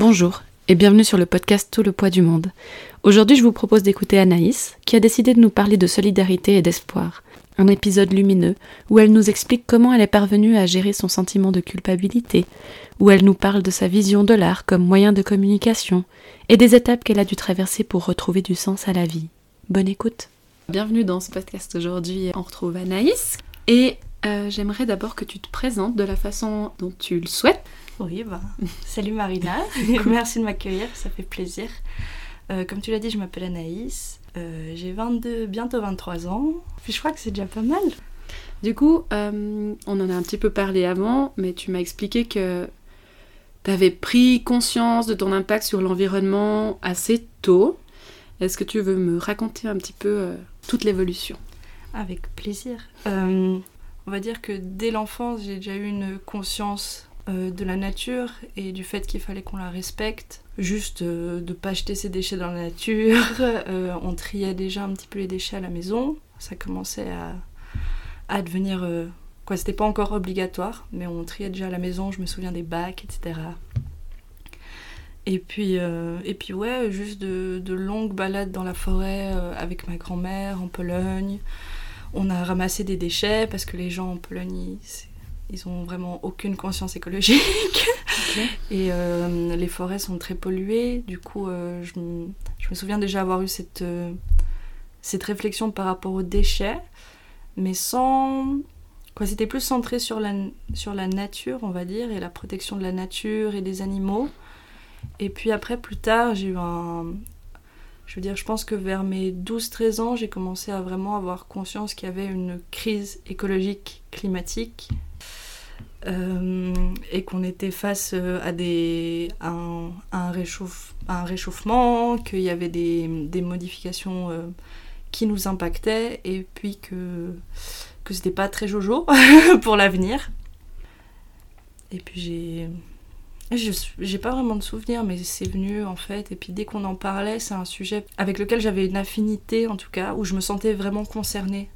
Bonjour et bienvenue sur le podcast Tout le poids du monde. Aujourd'hui, je vous propose d'écouter Anaïs, qui a décidé de nous parler de solidarité et d'espoir. Un épisode lumineux où elle nous explique comment elle est parvenue à gérer son sentiment de culpabilité, où elle nous parle de sa vision de l'art comme moyen de communication et des étapes qu'elle a dû traverser pour retrouver du sens à la vie. Bonne écoute. Bienvenue dans ce podcast aujourd'hui. On retrouve Anaïs et euh, j'aimerais d'abord que tu te présentes de la façon dont tu le souhaites. Oui, bah, salut Marina, merci de m'accueillir, ça fait plaisir. Euh, comme tu l'as dit, je m'appelle Anaïs, euh, j'ai 22, bientôt 23 ans, puis je crois que c'est déjà pas mal. Du coup, euh, on en a un petit peu parlé avant, mais tu m'as expliqué que tu avais pris conscience de ton impact sur l'environnement assez tôt. Est-ce que tu veux me raconter un petit peu toute l'évolution? Avec plaisir. on va dire que dès l'enfance, j'ai déjà eu une conscience euh, de la nature et du fait qu'il fallait qu'on la respecte. Juste euh, de pas jeter ses déchets dans la nature. Euh, on triait déjà un petit peu les déchets à la maison. Ça commençait à, devenir... quoi, c'était pas encore obligatoire, mais on triait déjà à la maison. Je me souviens des bacs, etc. Et puis, et puis ouais, juste de, de, longues balades dans la forêt avec ma grand-mère en Pologne. On a ramassé des déchets parce que les gens en Pologne, ils ont vraiment aucune conscience écologique. Et euh, les forêts sont très polluées. Du coup, euh, je, me, souviens déjà avoir eu cette, euh, cette réflexion par rapport aux déchets, mais sans. Quoi, c'était plus centré sur la, sur la nature, on va dire, et la protection de la nature et des animaux. Et puis après, plus tard, j'ai eu un. Je veux dire, je pense que vers mes 12-13 ans, j'ai commencé à vraiment avoir conscience qu'il y avait une crise écologique climatique euh, et qu'on était face euh, à, des, un, un, un réchauffement, qu'il y avait des, des modifications euh, qui nous impactaient, et puis que, que c'était pas très jojo pour l'avenir. Et puis j'ai. J'ai pas vraiment de souvenirs, mais c'est venu en fait. Et puis dès qu'on en parlait, c'est un sujet avec lequel j'avais une affinité en tout cas, où je me sentais vraiment concernée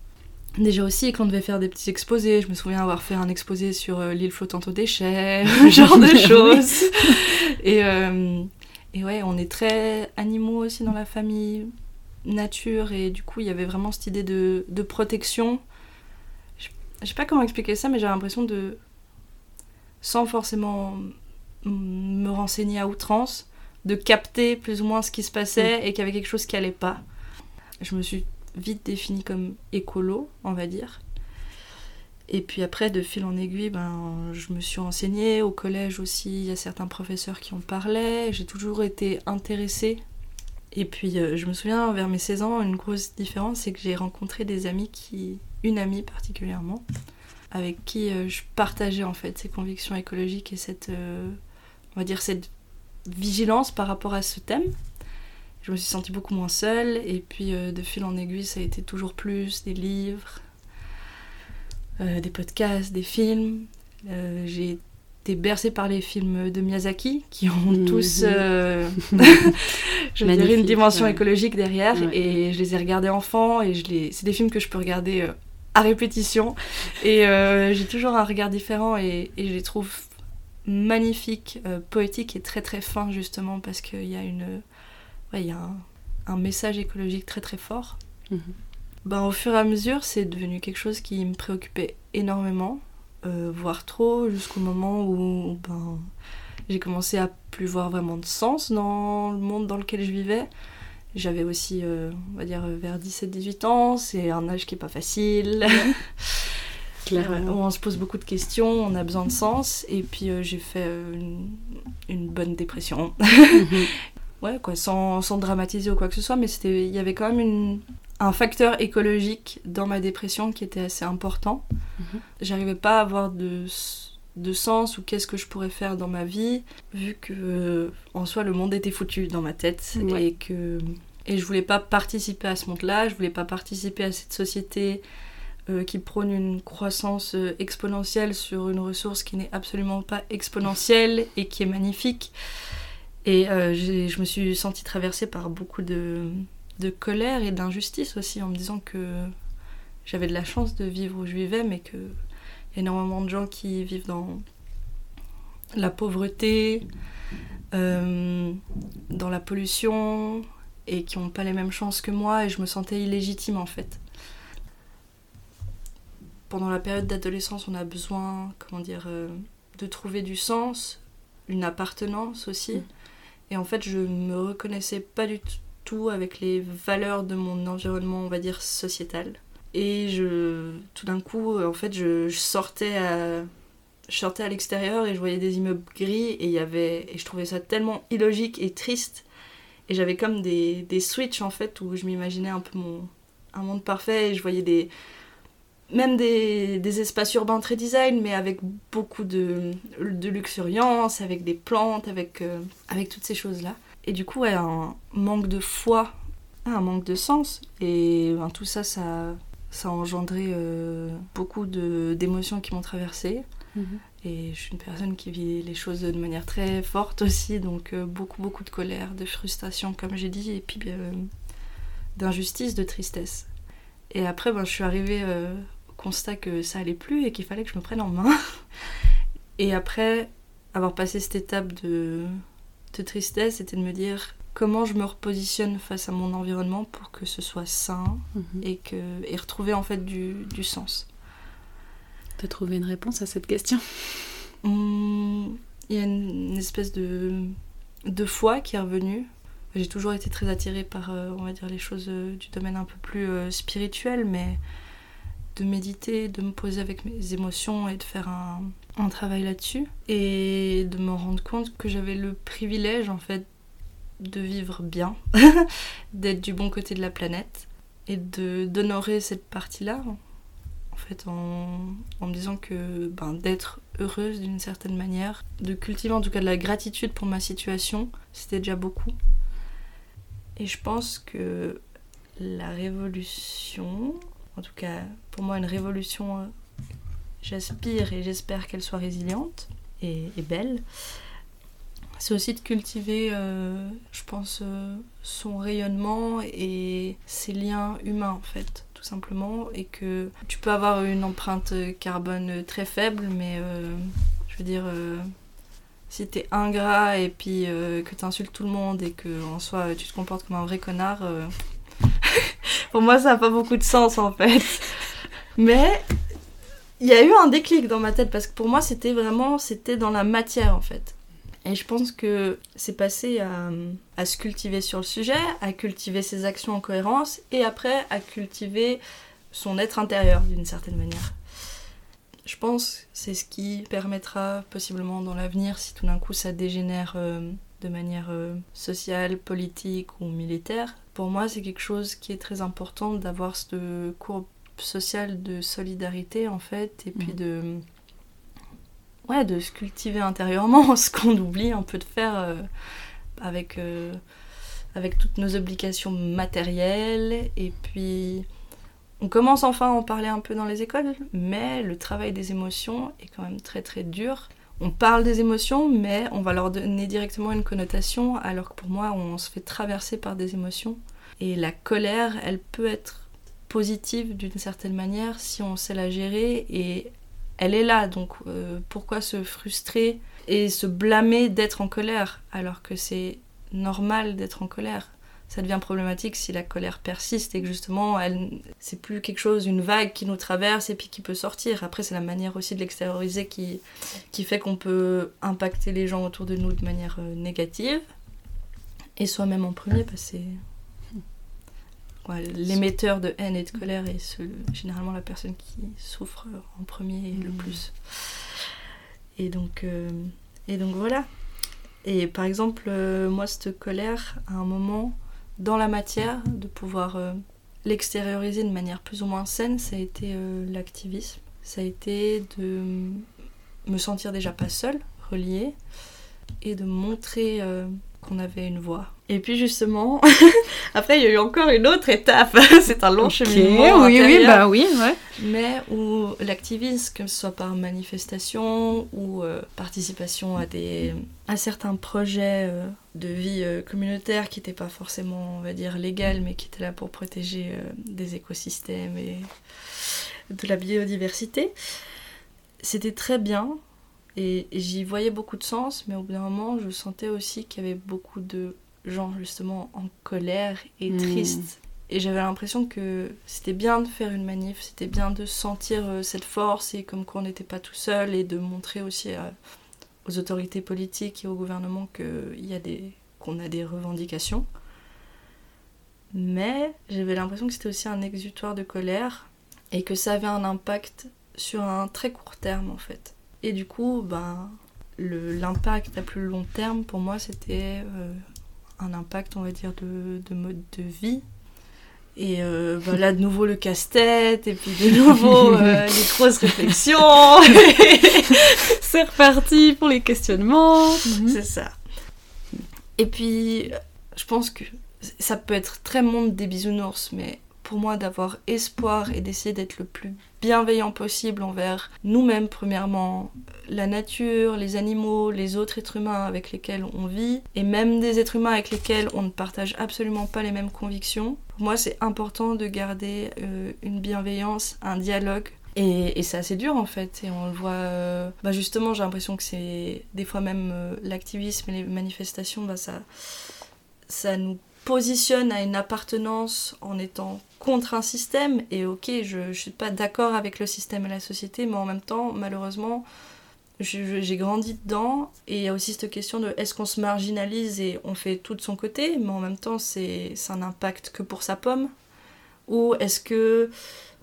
Déjà aussi, quand on devait faire des petits exposés, je me souviens avoir fait un exposé sur euh, l'île flottante aux déchets, ce genre de choses. et, euh, et ouais, on est très animaux aussi dans la famille, nature, et du coup, il y avait vraiment cette idée de, de protection. Je, je sais pas comment expliquer ça, mais j'ai l'impression de, sans forcément me renseigner à outrance, de capter plus ou moins ce qui se passait mm. et qu'il y avait quelque chose qui allait pas. Je me suis vite défini comme écolo, on va dire. Et puis après, de fil en aiguille, ben, je me suis renseignée. Au collège aussi, il y a certains professeurs qui en parlaient. J'ai toujours été intéressée. Et puis, euh, je me souviens, vers mes 16 ans, une grosse différence, c'est que j'ai rencontré des amis qui... Une amie particulièrement, avec qui euh, je partageais en fait ces convictions écologiques et cette... Euh, on va dire cette vigilance par rapport à ce thème je me suis sentie beaucoup moins seule. Et puis euh, de fil en aiguille, ça a été toujours plus des livres, euh, des podcasts, des films. Euh, j'ai été bercée par les films de Miyazaki qui ont mhm. tous, je dirais, une dimension écologique derrière. Et je les ai regardés enfant et je les... c'est des films que je peux regarder à répétition. Et j'ai toujours un regard différent et, et je les trouve magnifiques, poétiques et très très fins justement parce qu'il y a une il y a un, message écologique très très fort. Mhm. Ben, au fur et à mesure, c'est devenu quelque chose qui me préoccupait énormément, euh, voire trop, jusqu'au moment où ben, j'ai commencé à plus voir vraiment de sens dans le monde dans lequel je vivais. J'avais aussi, euh, on va dire, vers 17-18 ans, c'est un âge qui est pas facile. Clairement. on se pose beaucoup de questions, on a besoin de sens. Et puis euh, j'ai fait une, une, bonne dépression. Ouais, quoi, sans, sans, dramatiser ou quoi que ce soit, mais il y avait quand même une, un facteur écologique dans ma dépression qui était assez important. Mhm. J'arrivais pas à avoir de, de sens ou qu'est-ce que je pourrais faire dans ma vie, vu que en soi le monde était foutu dans ma tête et que et je voulais pas participer à ce monde-là, je voulais pas participer à cette société euh, qui prône une croissance euh, exponentielle sur une ressource qui n'est absolument pas exponentielle et qui est magnifique. Et euh, je me suis sentie traversée par beaucoup de, colère et d'injustice aussi, en me disant que j'avais de la chance de vivre où je vivais, mais qu'il y a énormément de gens qui vivent dans la pauvreté, dans la pollution et qui n'ont pas les mêmes chances que moi et je me sentais illégitime en fait. Pendant la période d'adolescence, on a besoin, comment dire, de trouver du sens, une appartenance aussi. Et en fait, je me reconnaissais pas du tout avec les valeurs de mon environnement, on va dire, sociétal. Et je, tout d'un coup, en fait, je, sortais à, je sortais à l'extérieur et je voyais des immeubles gris et il y avait et je trouvais ça tellement illogique et triste et j'avais comme des, des switches en fait où je m'imaginais un peu mon un monde parfait et je voyais des même des, des, espaces urbains très design, mais avec beaucoup de, de luxuriance, avec des plantes, avec, euh, avec toutes ces choses-là. Et du coup, ouais, un manque de foi, un manque de sens. Et ben, tout ça, ça, ça a engendré euh, beaucoup d'émotions qui m'ont traversée. Mhm. Et je suis une personne qui vit les choses de manière très forte aussi, donc euh, beaucoup, beaucoup de colère, de frustration, comme j'ai dit, et puis d'injustice, de tristesse. Et après, ben, je suis arrivée constat que ça allait plus et qu'il fallait que je me prenne en main. Et après avoir passé cette étape de, de tristesse, c'était de me dire comment je me repositionne face à mon environnement pour que ce soit sain mhm. et, que, et retrouver en fait du, du sens. as trouvé une réponse à cette question? Mmh, Il y a une, espèce de, de foi qui est revenue. J'ai toujours été très attirée par, euh, on va dire, les choses euh, du domaine un peu plus euh, spirituel, mais de méditer, de me poser avec mes émotions et de faire un, un travail là-dessus. Et de me rendre compte que j'avais le privilège en fait de vivre bien, d'être du bon côté de la planète et d'honorer cette partie-là en fait en, en, me disant que ben, d'être heureuse d'une certaine manière, de cultiver en tout cas de la gratitude pour ma situation, c'était déjà beaucoup. Et je pense que la révolution, en tout cas pour moi une révolution, euh, j'aspire et j'espère qu'elle soit résiliente et, belle. C'est aussi de cultiver, euh, je pense, euh, son rayonnement et ses liens humains en fait, tout simplement. Et que tu peux avoir une empreinte carbone très faible, mais je veux dire, si t'es ingrat et puis que t'insultes tout le monde et que en soi tu te comportes comme un vrai connard, pour moi ça n'a pas beaucoup de sens en fait. Mais il y a eu un déclic dans ma tête parce que pour moi c'était vraiment c'était dans la matière en fait. Et je pense que c'est passé à, se cultiver sur le sujet, à cultiver ses actions en cohérence et après à cultiver son être intérieur d'une certaine manière. Je pense c'est ce qui permettra possiblement dans l'avenir, si tout d'un coup ça dégénère euh, de manière euh, sociale, politique ou militaire. Pour moi, c'est quelque chose qui est très important d'avoir ce cours social de solidarité en fait et puis mm. de ouais de se cultiver intérieurement ce qu'on oublie un peu de faire euh, avec euh, avec toutes nos obligations matérielles et puis on commence enfin à en parler un peu dans les écoles mais le travail des émotions est quand même très très dur on parle des émotions mais on va leur donner directement une connotation alors que pour moi on se fait traverser par des émotions. Et la colère elle peut être positive d'une certaine manière si on sait la gérer et elle est là. Donc euh, pourquoi se frustrer et se blâmer d'être en colère alors que c'est normal d'être en colère? Ça devient problématique si la colère persiste et que justement elle c'est plus quelque chose une vague qui nous traverse et puis qui peut sortir après c'est la manière aussi de l'extérioriser qui qui fait qu'on peut impacter les gens autour de nous de manière euh, négative et soi-même en premier parce que c'est l'émetteur de haine et de colère est généralement la personne qui souffre en premier le mm. plus. Et donc, euh, et donc voilà. Et par exemple, euh, moi, cette colère, à un moment, dans la matière, de pouvoir euh, l'extérioriser de manière plus ou moins saine, ça a été l'activisme. Ça a été de me sentir déjà pas seule, reliée, et de montrer qu'on avait une voix. Et puis justement, après il y a eu encore une autre étape. c'est un long cheminement. Oui, oui, bah oui, ouais. Mais où l'activisme, que ce soit par manifestation ou euh, participation à des à certains projets euh, de vie euh, communautaire qui n'étaient pas forcément, on va dire, légales, mais qui étaient là pour protéger des écosystèmes et de la biodiversité, c'était très bien Et, j'y voyais beaucoup de sens, mais au bout d'un moment, je sentais aussi qu'il y avait beaucoup de gens justement en colère et hmm. tristes. Et j'avais l'impression que c'était bien de faire une manif, c'était bien de sentir euh, cette force et comme quoi on n'était pas tout seul et de montrer aussi aux autorités politiques et au gouvernement qu'il y a des qu'on a des revendications. Mais j'avais l'impression que c'était aussi un exutoire de colère et que ça avait un impact sur un très court terme en fait. Et du coup, ben, l'impact à plus long terme pour moi c'était euh, un impact on va dire de, de mode de vie. Et euh, ben là de nouveau le casse-tête et puis de nouveau euh, les grosses réflexions. C'est reparti pour les questionnements. C'est ça. Et puis je pense que ça peut être très monde des bisounours, mais pour moi d'avoir espoir et d'essayer d'être le plus bienveillant possible envers nous-mêmes premièrement, la nature, les animaux, les autres êtres humains avec lesquels on vit, et même des êtres humains avec lesquels on ne partage absolument pas les mêmes convictions. Pour moi c'est important de garder euh, une bienveillance, un dialogue et, c'est assez dur en fait, et on le voit. Euh, bah justement, j'ai l'impression que c'est des fois même euh, l'activisme et les manifestations, bah ça, ça nous positionne à une appartenance en étant contre un système. Et ok, je ne suis pas d'accord avec le système et la société, mais en même temps, malheureusement, j'ai grandi dedans. Et il y a aussi cette question de est-ce qu'on se marginalise et on fait tout de son côté, mais en même temps, c'est un impact que pour sa pomme Ou est-ce que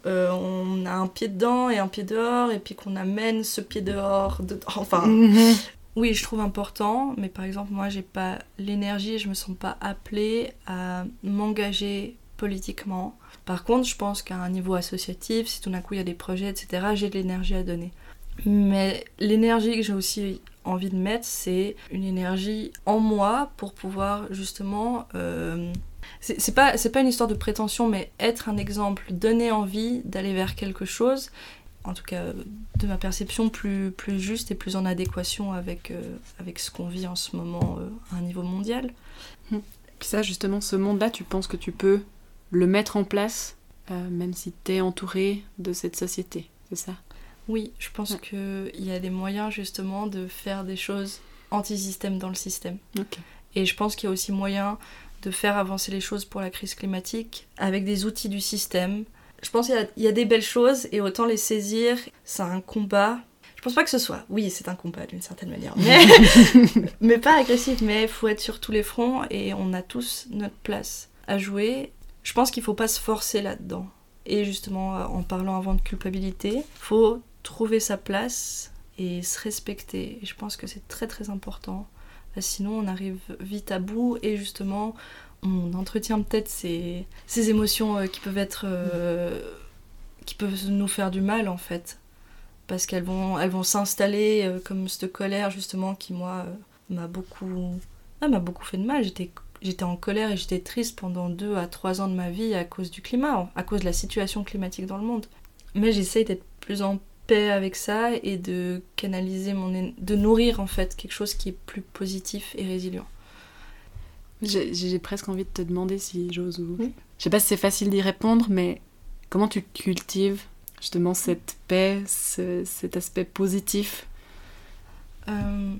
euh, on a un pied dedans et un pied dehors, et puis qu'on amène ce pied dehors, enfin, mhm oui, je trouve important, mais par exemple, moi, j'ai pas l'énergie, je me sens pas appelée à m'engager politiquement. Par contre, je pense qu'à un niveau associatif, si tout d'un coup il y a des projets, etc., j'ai de l'énergie à donner. Mais l'énergie que j'ai aussi envie de mettre, c'est une énergie en moi pour pouvoir justement. Euh, c'est pas, pas une histoire de prétention, mais être un exemple, donner envie d'aller vers quelque chose en tout cas de ma perception, plus, plus juste et plus en adéquation avec, euh, avec ce qu'on vit en ce moment euh, à un niveau mondial. Puis ça, justement, ce monde-là, tu penses que tu peux le mettre en place, euh, même si tu es entouré de cette société, c'est ça? Oui, je pense qu'il y a des moyens justement de faire des choses anti-système dans le système. Et je pense qu'il y a aussi moyen de faire avancer les choses pour la crise climatique avec des outils du système, je pense qu'il y, a des belles choses et autant les saisir. C'est un combat. Je pense pas que ce soit. Oui, c'est un combat d'une certaine manière, mais, mais pas agressif. Mais il faut être sur tous les fronts et on a tous notre place à jouer. Je pense qu'il faut pas se forcer là-dedans. Et justement, en parlant avant de culpabilité, faut trouver sa place et se respecter. Et je pense que c'est très très important. Sinon, on arrive vite à bout et justement, on entretient peut-être ces, émotions euh, qui peuvent être euh, qui peuvent nous faire du mal en fait parce qu'elles vont elles vont s'installer euh, comme cette colère justement qui moi m'a beaucoup ah, m'a beaucoup fait de mal j'étais j'étais en colère et j'étais triste pendant deux à trois ans de ma vie à cause du climat à cause de la situation climatique dans le monde. Mais j'essaye d'être plus en paix avec ça et de canaliser mon de nourrir en fait quelque chose qui est plus positif et résilient. J'ai presque envie de te demander si j'ose ou. Je sais pas si c'est facile d'y répondre, mais comment tu cultives justement cette paix, cet aspect positif? Euh,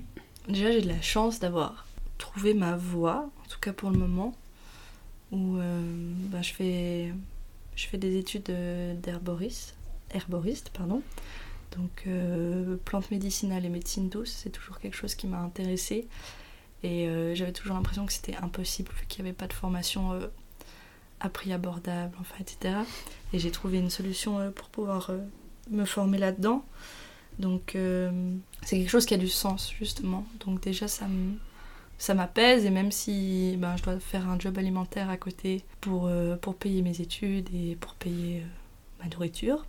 Déjà, j'ai de la chance d'avoir trouvé ma voie, en tout cas pour le moment, où euh, bah, je, fais, des études d'herboriste, herboriste, pardon. Donc, euh, plantes médicinales et médecine douce, c'est toujours quelque chose qui m'a intéressée. Et euh, j'avais toujours l'impression que c'était impossible vu qu'il n'y avait pas de formation euh, à prix abordable, enfin, etc. Et j'ai trouvé une solution euh, pour pouvoir me former là-dedans. Donc c'est quelque chose qui a du sens justement. Donc déjà ça ça m'apaise et même si ben, je dois faire un job alimentaire à côté pour, pour payer mes études et pour payer ma nourriture,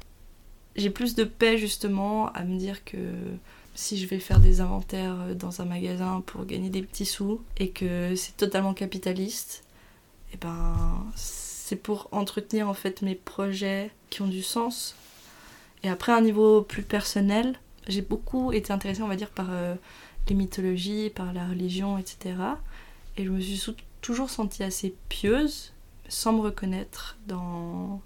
j'ai plus de paix justement à me dire que si je vais faire des inventaires euh, dans un magasin pour gagner des petits sous et que c'est totalement capitaliste, et eh ben c'est pour entretenir en fait mes projets qui ont du sens. Et après un niveau plus personnel, j'ai beaucoup été intéressée on va dire par euh, les mythologies, par la religion, etc. Et je me suis toujours sentie assez pieuse sans me reconnaître dans,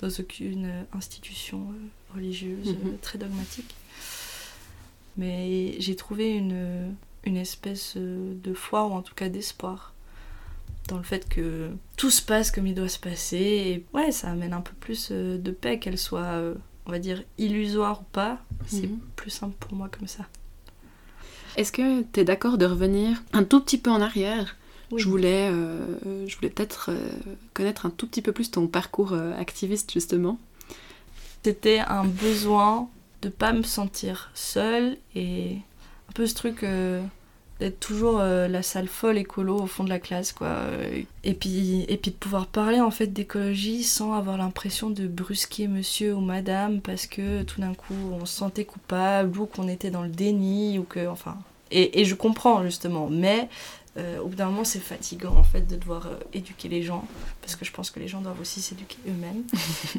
dans aucune institution euh, religieuse mhm. très dogmatique. mais j'ai trouvé une, une espèce de foi ou en tout cas d'espoir dans le fait que tout se passe comme il doit se passer. Et ouais, ça amène un peu plus euh, de paix, qu'elle soit, euh, on va dire, illusoire ou pas. C'est Mhm. plus simple pour moi comme ça. Est-ce que tu es d'accord de revenir un tout petit peu en arrière? Oui. Je voulais, euh, je voulais peut-être euh, connaître un tout petit peu plus ton parcours euh, activiste justement. C'était un besoin de pas me sentir seule et un peu ce truc d'être toujours la salle folle écolo au fond de la classe quoi. Et puis et puis de pouvoir parler en fait d'écologie sans avoir l'impression de brusquer monsieur ou madame parce que tout d'un coup on se sentait coupable ou qu'on était dans le déni ou que enfin et, et je comprends justement. Mais euh, au bout d'un moment c'est fatigant en fait de devoir euh, éduquer les gens. Parce que je pense que les gens doivent aussi s'éduquer eux-mêmes.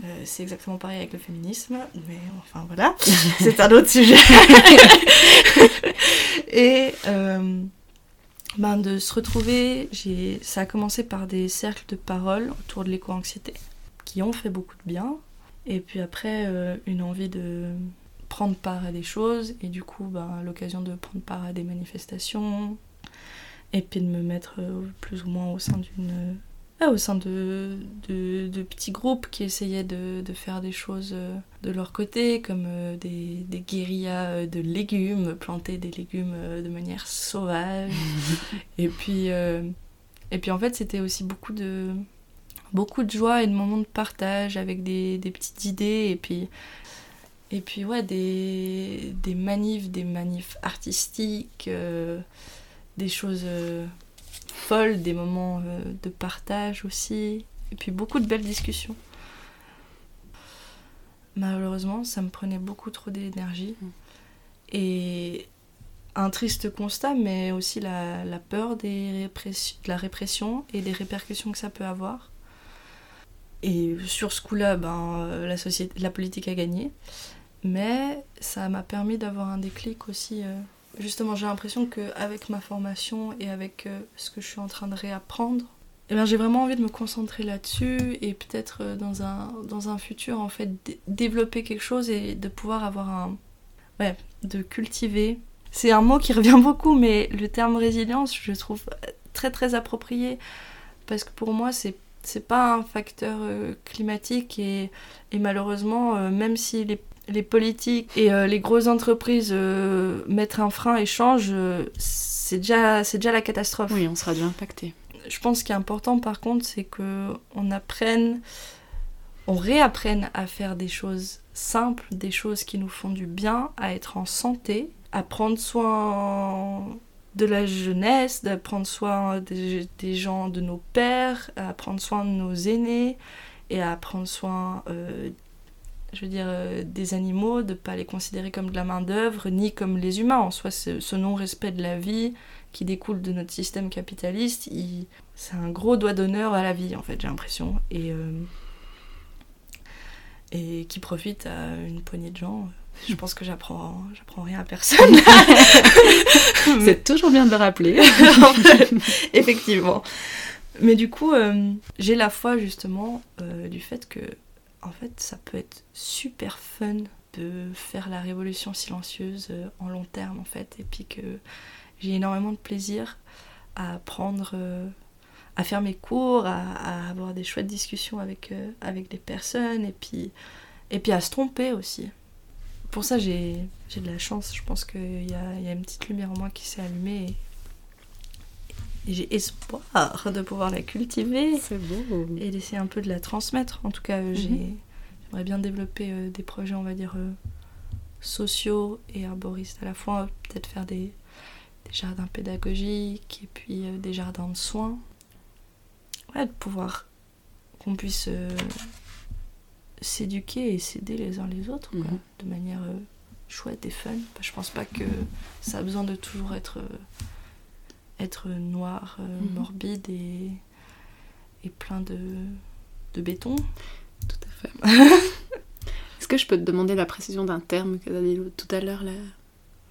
Euh, c'est exactement pareil avec le féminisme, mais enfin voilà, c'est un autre sujet. Et ben, de se retrouver, ça a commencé par des cercles de parole autour de l'éco-anxiété, qui ont fait beaucoup de bien. Et puis après, une envie de prendre part à des choses, et du coup, ben, l'occasion de prendre part à des manifestations, et puis de me mettre euh, plus ou moins au sein d'une ah, au sein de, de, de petits groupes qui essayaient de, de faire des choses euh, de leur côté, comme euh, des, des guérillas euh, de légumes, planter des légumes euh, de manière sauvage. et, puis, euh, et puis en fait, c'était aussi beaucoup de, beaucoup de joie et de moments de partage avec des, des petites idées. Et puis, et puis ouais, des, des manifs, des manifs artistiques, euh, des choses... euh, folles, des moments euh, de partage aussi, et puis beaucoup de belles discussions. Malheureusement, ça me prenait beaucoup trop d'énergie. Mm. Et un triste constat, mais aussi la, la peur des de la répression et des répercussions que ça peut avoir. Et sur ce coup-là, ben, la, société, la politique a gagné. Mais ça m'a permis d'avoir un déclic aussi. euh, Justement, j'ai l'impression qu'avec ma formation et avec euh, ce que je suis en train de réapprendre, eh bien, j'ai vraiment envie de me concentrer là-dessus et peut-être euh, dans un, dans un futur, en fait, dé- développer quelque chose et de pouvoir avoir un... Ouais, de cultiver. C'est un mot qui revient beaucoup, mais le terme résilience, je trouve très très approprié parce que pour moi, c'est c'est pas un facteur climatique et, et malheureusement, même si les, les politiques et euh, les grosses entreprises euh, mettent un frein et changent, euh, c'est déjà, déjà la catastrophe. Oui, on sera déjà impacté. Je pense qu'il est important par contre, c'est que on apprenne, on réapprenne à faire des choses simples, des choses qui nous font du bien, à être en santé, à prendre soin de la jeunesse, à prendre soin des, des gens, de nos pères, à prendre soin de nos aînés et à prendre soin, euh, je veux dire, euh, des animaux, de ne pas les considérer comme de la main-d'œuvre, ni comme les humains. En soi, ce, non-respect de la vie qui découle de notre système capitaliste, il- c'est un gros doigt d'honneur à la vie, en fait, j'ai l'impression. Et, euh, et qui profite à une poignée de gens. Je pense que j'apprends, j'apprends rien à personne. C'est toujours bien de le rappeler. Effectivement. Mais du coup, euh, j'ai la foi justement du fait que, en fait, ça peut être super fun de faire la révolution silencieuse euh, en long terme, en fait, et puis que j'ai énormément de plaisir à apprendre, euh, à faire mes cours, à, avoir des chouettes discussions avec, euh, avec des personnes, et puis, et puis à se tromper aussi. Pour ça, j'ai de la chance. Je pense qu'il y a, y a une petite lumière en moi qui s'est allumée. Et j'ai espoir de pouvoir la cultiver beau. et d'essayer un peu de la transmettre. En tout cas, Mhm. j'aimerais bien développer euh, des projets, on va dire, euh, sociaux et arboristes à la fois. Peut-être faire des, des jardins pédagogiques et puis euh, des jardins de soins. Ouais, de pouvoir qu'on puisse s'éduquer et s'aider les uns les autres quoi, Mhm. de manière chouette et fun. Je pense pas que ça a besoin de toujours être, être noir, euh, Mhm. morbide et, et plein de, de béton. Tout à fait. Est-ce que je peux te demander la précision d'un terme que tu as dit tout à l'heure, la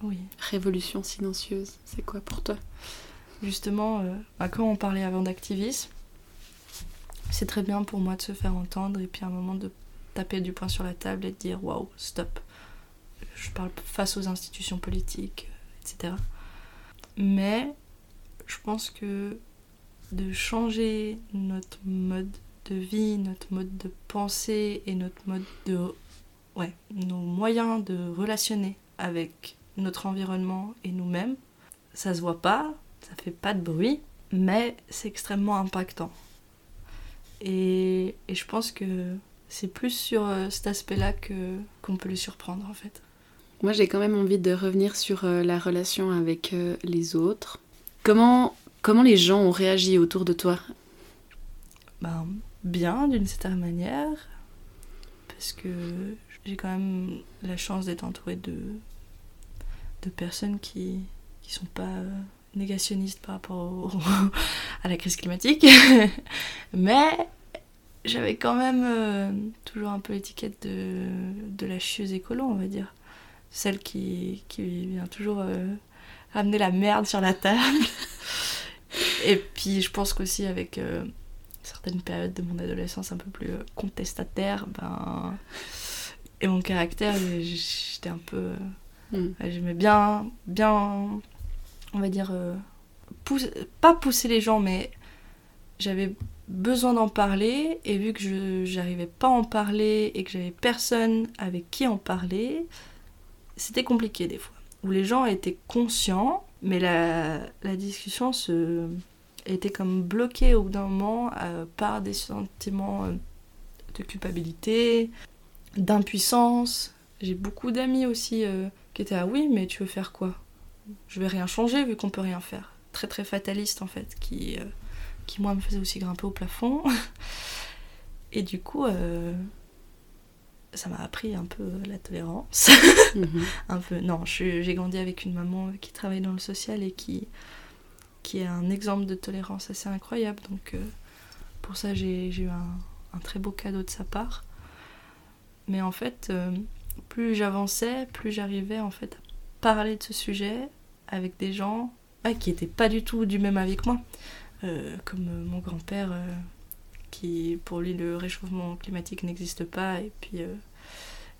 Oui. révolution silencieuse C'est quoi pour toi? Justement, euh, bah, quand on parlait avant d'activisme, c'est très bien pour moi de se faire entendre et puis à un moment de taper du poing sur la table et de dire waouh, stop. je parle face aux institutions politiques, etc. Mais je pense que de changer notre mode de vie, notre mode de pensée et notre mode de. Ouais, nos moyens de relationner avec notre environnement et nous-mêmes, ça se voit pas, ça fait pas de bruit, mais c'est extrêmement impactant. Et, et, je pense que c'est plus sur euh, cet aspect-là que qu'on peut le surprendre en fait. Moi j'ai quand même envie de revenir sur euh, la relation avec euh, les autres. Comment, comment les gens ont réagi autour de toi? Ben, Bien d'une certaine manière, parce que j'ai quand même la chance d'être entourée de, personnes qui qui sont pas négationniste par rapport à la crise climatique. Mais j'avais quand même euh, toujours un peu l'étiquette de, de la chieuse écolo, on va dire. Celle qui, qui vient toujours euh, ramener la merde sur la table. Et puis je pense qu'aussi avec euh, certaines périodes de mon adolescence un peu plus contestataire, ben, et mon caractère, j'étais un peu... Mm. J'aimais bien, bien on va dire, euh, pas pousser les gens, mais j'avais besoin d'en parler, et vu que je n'arrivais pas à en parler et que j'avais personne avec qui en parler, c'était compliqué des fois. Où les gens étaient conscients, mais la, discussion se était comme bloquée au bout d'un moment euh, par des sentiments euh, de culpabilité, d'impuissance. J'ai beaucoup d'amis aussi qui étaient ah oui mais tu veux faire quoi? Je vais rien changer vu qu'on peut rien faire. Très très fataliste en fait, qui, euh, qui moi me faisait aussi grimper au plafond. Et du coup, euh, ça m'a appris un peu la tolérance. Mhm. un peu, non, j'ai grandi avec une maman qui travaille dans le social et qui, qui est un exemple de tolérance assez incroyable. Donc euh, pour ça, j'ai eu un, un, très beau cadeau de sa part. Mais en fait, plus j'avançais, plus j'arrivais en fait à parler de ce sujet avec des gens qui n'étaient pas du tout du même avis que moi. Euh, comme euh, mon grand-père, euh, qui pour lui le réchauffement climatique n'existe pas, et puis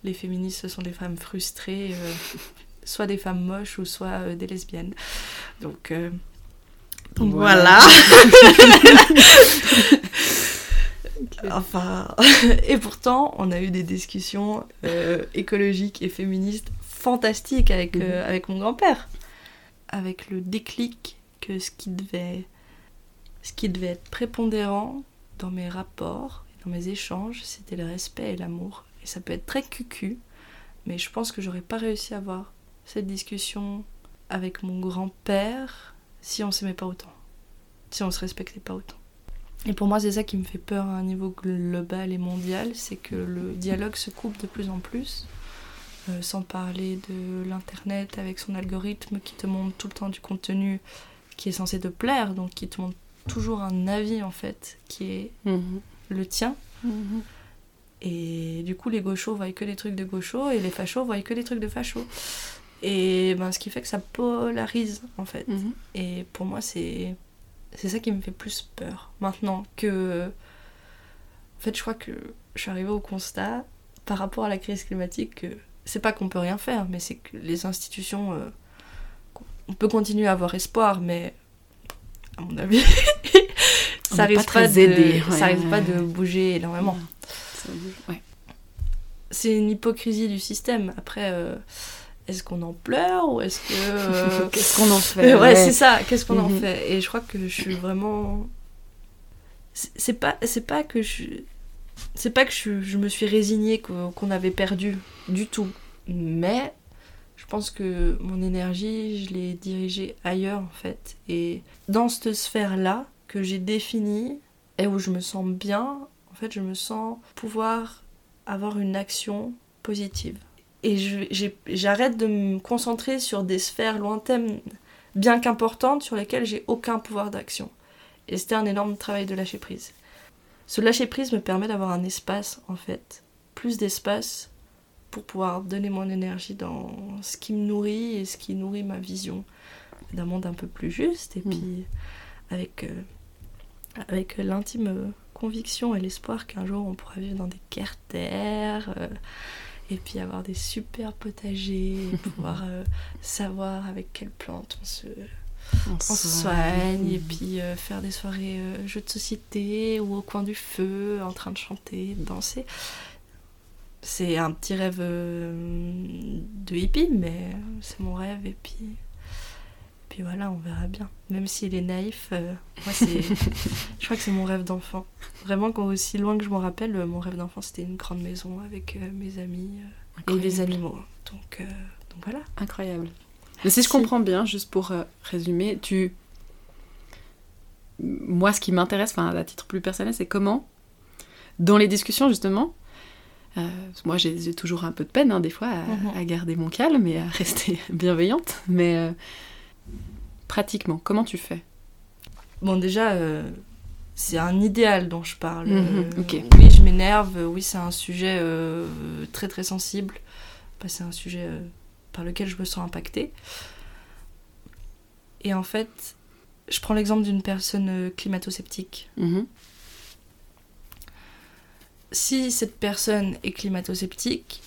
les féministes ce sont des femmes frustrées, soit des femmes moches ou soit des lesbiennes. Donc, voilà. Enfin, et pourtant, on a eu des discussions écologiques et féministes fantastiques avec, mhm. avec mon grand-père avec le déclic que ce qui devait, ce qui devait être prépondérant dans mes rapports, dans mes échanges, c'était le respect et l'amour. Et ça peut être très cucu, mais je pense que j'aurais pas réussi à avoir cette discussion avec mon grand-père si on s'aimait pas autant, si on se respectait pas autant. Et pour moi, c'est ça qui me fait peur à un niveau global et mondial, c'est que le dialogue se coupe de plus en plus euh, sans parler de l'internet avec son algorithme qui te montre tout le temps du contenu qui est censé te plaire, donc qui te montre toujours un avis en fait qui est mhm. le tien. Mhm. Et du coup, les gauchos voient que des trucs de gauchos et les fachos voient que des trucs de fachos. Et ben, ce qui fait que ça polarise en fait. Mhm. Et pour moi, c'est c'est ça qui me fait plus peur maintenant que. En fait, je crois que je suis arrivée au constat par rapport à la crise climatique que c'est pas qu'on peut rien faire, mais c'est que les institutions. Euh, on peut continuer à avoir espoir, mais à mon avis, ça risque pas, de, ça pas de bouger énormément. C'est une hypocrisie du système. Après, euh, est-ce qu'on en pleure ou est-ce que. Euh, qu'est-ce qu'on en fait Ouais, c'est ça, qu'est-ce qu'on en mhm. fait? Et je crois que je suis vraiment. C'est pas, pas que je c'est pas que je, me suis résignée qu'on avait perdu du tout, mais je pense que mon énergie, je l'ai dirigée ailleurs en fait. Et dans cette sphère-là que j'ai définie et où je me sens bien, en fait, je me sens pouvoir avoir une action positive. Et j'arrête de me concentrer sur des sphères lointaines, bien qu'importantes, sur lesquelles j'ai aucun pouvoir d'action. Et c'était un énorme travail de lâcher prise. Ce lâcher prise me permet d'avoir un espace, en fait, plus d'espace pour pouvoir donner mon énergie dans ce qui me nourrit et ce qui nourrit ma vision d'un monde un peu plus juste. Et hmm. puis, avec, euh, avec l'intime conviction et l'espoir qu'un jour on pourra vivre dans des carters euh, et puis avoir des super potagers, pouvoir euh, savoir avec quelle plante on se, on se soigne, et puis euh, faire des soirées euh, jeux de société ou au coin du feu, en train de chanter, de danser. C'est un petit rêve de hippie, mais c'est mon rêve, et puis puis voilà, on verra bien. Même s'il est naïf, euh, moi c'est, je crois que c'est mon rêve d'enfant. Vraiment, quand aussi loin que je m'en rappelle, euh, mon rêve d'enfant c'était une grande maison avec euh, mes amis et des animaux. Donc, donc voilà. Incroyable. Mais si je comprends bien, juste pour résumer, tu, moi ce qui m'intéresse, enfin à titre plus personnel, c'est comment, dans les discussions justement, moi j'ai toujours un peu de peine hein, des fois à, mhm. à, garder mon calme et à rester bienveillante, mais pratiquement Comment tu fais? Bon, déjà, euh, c'est un idéal dont je parle. Mhm, euh, oui, je m'énerve. Oui, c'est un sujet euh, très très sensible. c'est un sujet par lequel je me sens impactée. Et en fait, je prends l'exemple d'une personne climato-sceptique. Mhm. Si cette personne est climato-sceptique,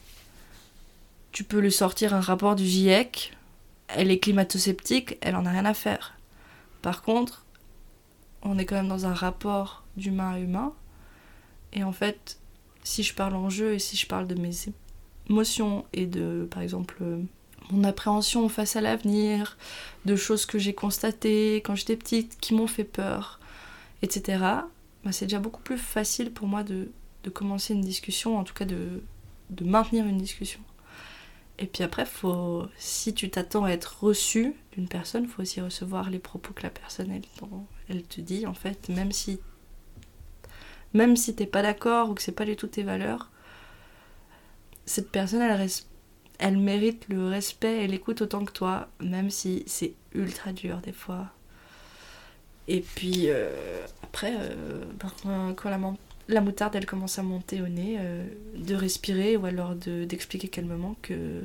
tu peux lui sortir un rapport du GIEC elle est climato-sceptique, elle en a rien à faire. Par contre, on est quand même dans un rapport d'humain à humain. Et en fait, si je parle en jeu et si je parle de mes émotions et de, par exemple, mon appréhension face à l'avenir, de choses que j'ai constatées quand j'étais petite qui m'ont fait peur, etc., bah c'est déjà beaucoup plus facile pour moi de, commencer une discussion, en tout cas de, de maintenir une discussion. Et puis après, si tu t'attends à être reçu d'une personne, faut aussi recevoir les propos que la personne elle, elle te dit en fait, même si même si t'es pas d'accord ou que c'est pas du tout tes valeurs, cette personne elle, elle mérite le respect et l'écoute autant que toi, même si c'est ultra dur des fois. Et puis euh, après, euh, ben, quand la, la moutarde elle commence à monter au nez, euh, de respirer ou alors d'expliquer calmement que,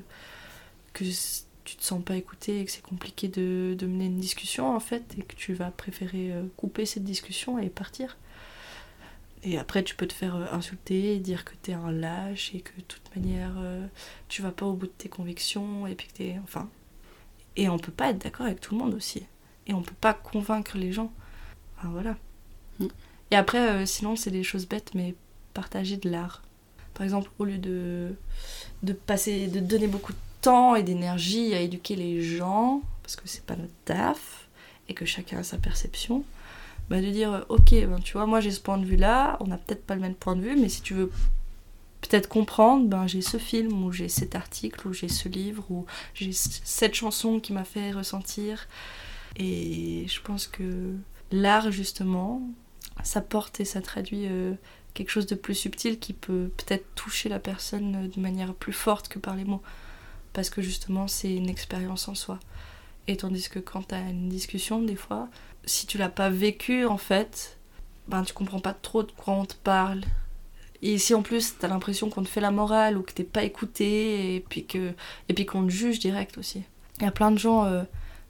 que tu te sens pas écouté et que c'est compliqué de, de, mener une discussion en fait et que tu vas préférer euh, couper cette discussion et partir. Et après tu peux te faire euh, insulter, dire que t'es un lâche et que de toute manière tu vas pas au bout de tes convictions et puis que t'es... Enfin... Et on peut pas être d'accord avec tout le monde aussi. Et on peut pas convaincre les gens. Enfin voilà. Mm. Et après, euh, sinon, c'est des choses bêtes, mais partager de l'art. Par exemple, au lieu de, de passer, de donner beaucoup de temps et d'énergie à éduquer les gens, parce que c'est pas notre taf, et que chacun a sa perception, bah de dire, ok, ben, tu vois, moi j'ai ce point de vue-là, on n'a peut-être pas le même point de vue, mais si tu veux peut-être comprendre, ben, j'ai ce film, ou j'ai cet article, ou j'ai ce livre, ou j'ai cette chanson qui m'a fait ressentir. Et je pense que l'art, justement, ça porte et ça traduit euh, quelque chose de plus subtil qui peut peut-être toucher la personne euh, de manière plus forte que par les mots. Parce que justement, c'est une expérience en soi. Et tandis que quand tu as une discussion, des fois, si tu l'as pas vécu, en fait, ben tu comprends pas trop de quoi on te parle. Et si en plus tu as l'impression qu'on te fait la morale ou que t'es pas écouté et puis que et puis qu'on te juge direct aussi. Il y a plein de gens euh,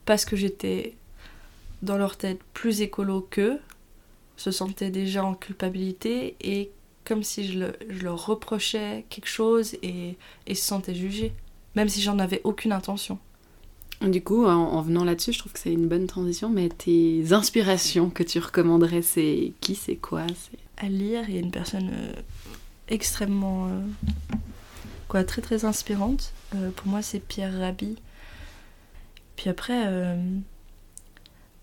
parce que j'étais dans leur tête plus écolo qu'eux, se sentaient déjà en culpabilité et comme si je, leur reprochais quelque chose et, et se sentaient jugés, même si j'en avais aucune intention. Du coup, en, venant là-dessus, je trouve que c'est une bonne transition, mais tes inspirations que tu recommanderais, c'est qui, c'est quoi À lire, il y a une personne euh, extrêmement... Euh, quoi, très très inspirante. Euh, pour moi, c'est Pierre Rabhi. Puis après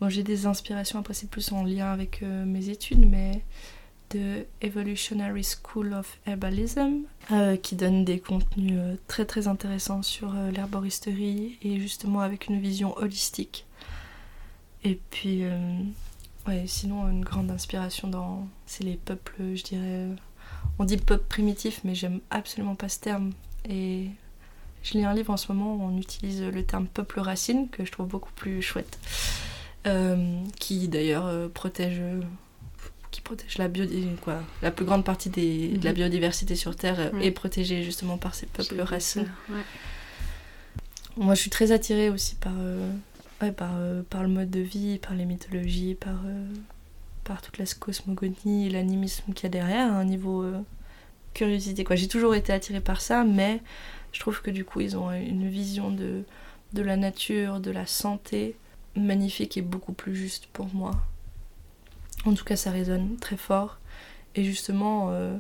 j'ai des inspirations, après c'est plus en lien avec euh, mes études, mais de Evolutionary School of Herbalism, euh, qui donne des contenus euh, très très intéressants sur l'herboristerie et justement avec une vision holistique. Et puis, ouais, sinon, une grande inspiration dans. C'est les peuples, je dirais. On dit peuple primitif, mais j'aime absolument pas ce terme. Et je lis un livre en ce moment où on utilise le terme peuple racine, que je trouve beaucoup plus chouette. Euh, qui d'ailleurs euh, protège qui protège la quoi. La plus grande partie des, de la mhm. biodiversité sur Terre euh, est protégée justement par ces peuples racines. Moi, je suis très attirée aussi par, par, par le mode de vie, par les mythologies, par, par toute la cosmogonie et l'animisme qu'il y a derrière, à un niveau curiosité. Quoi. J'ai toujours été attirée par ça, mais je trouve que du coup, ils ont une vision de, de la nature, de la santé magnifique et beaucoup plus juste pour moi. En tout cas, ça résonne très fort. Et justement, euh,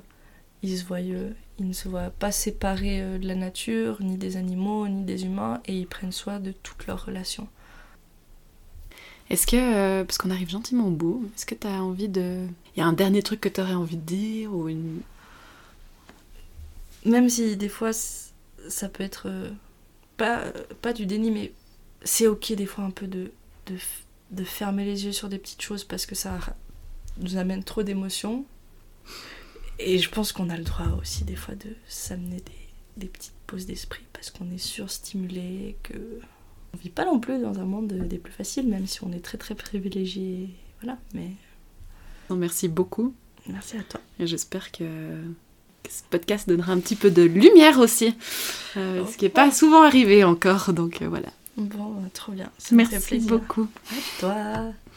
ils, se voient, euh, ils ne se voient pas séparés euh, de la nature, ni des animaux, ni des humains, et ils prennent soin de toutes leurs relations. Est-ce que, parce qu'on arrive gentiment au bout, est-ce que tu as envie de... Il y a un dernier truc que tu aurais envie de dire ou une... Même si des fois, ça peut être pas, pas du déni, mais c'est ok des fois un peu de, de, de fermer les yeux sur des petites choses parce que ça nous amène trop d'émotions. Et je pense qu'on a le droit aussi des fois de s'amener des, petites pauses d'esprit parce qu'on est surstimulé, que on vit pas non plus dans un monde des plus faciles, même si on est très très privilégié. Voilà, mais. Non, merci beaucoup. Merci à toi. Et j'espère que, ce podcast donnera un petit peu de lumière aussi, euh, ce qui n'est pas souvent arrivé encore, donc euh, voilà. Bon, trop bien. merci beaucoup. À toi.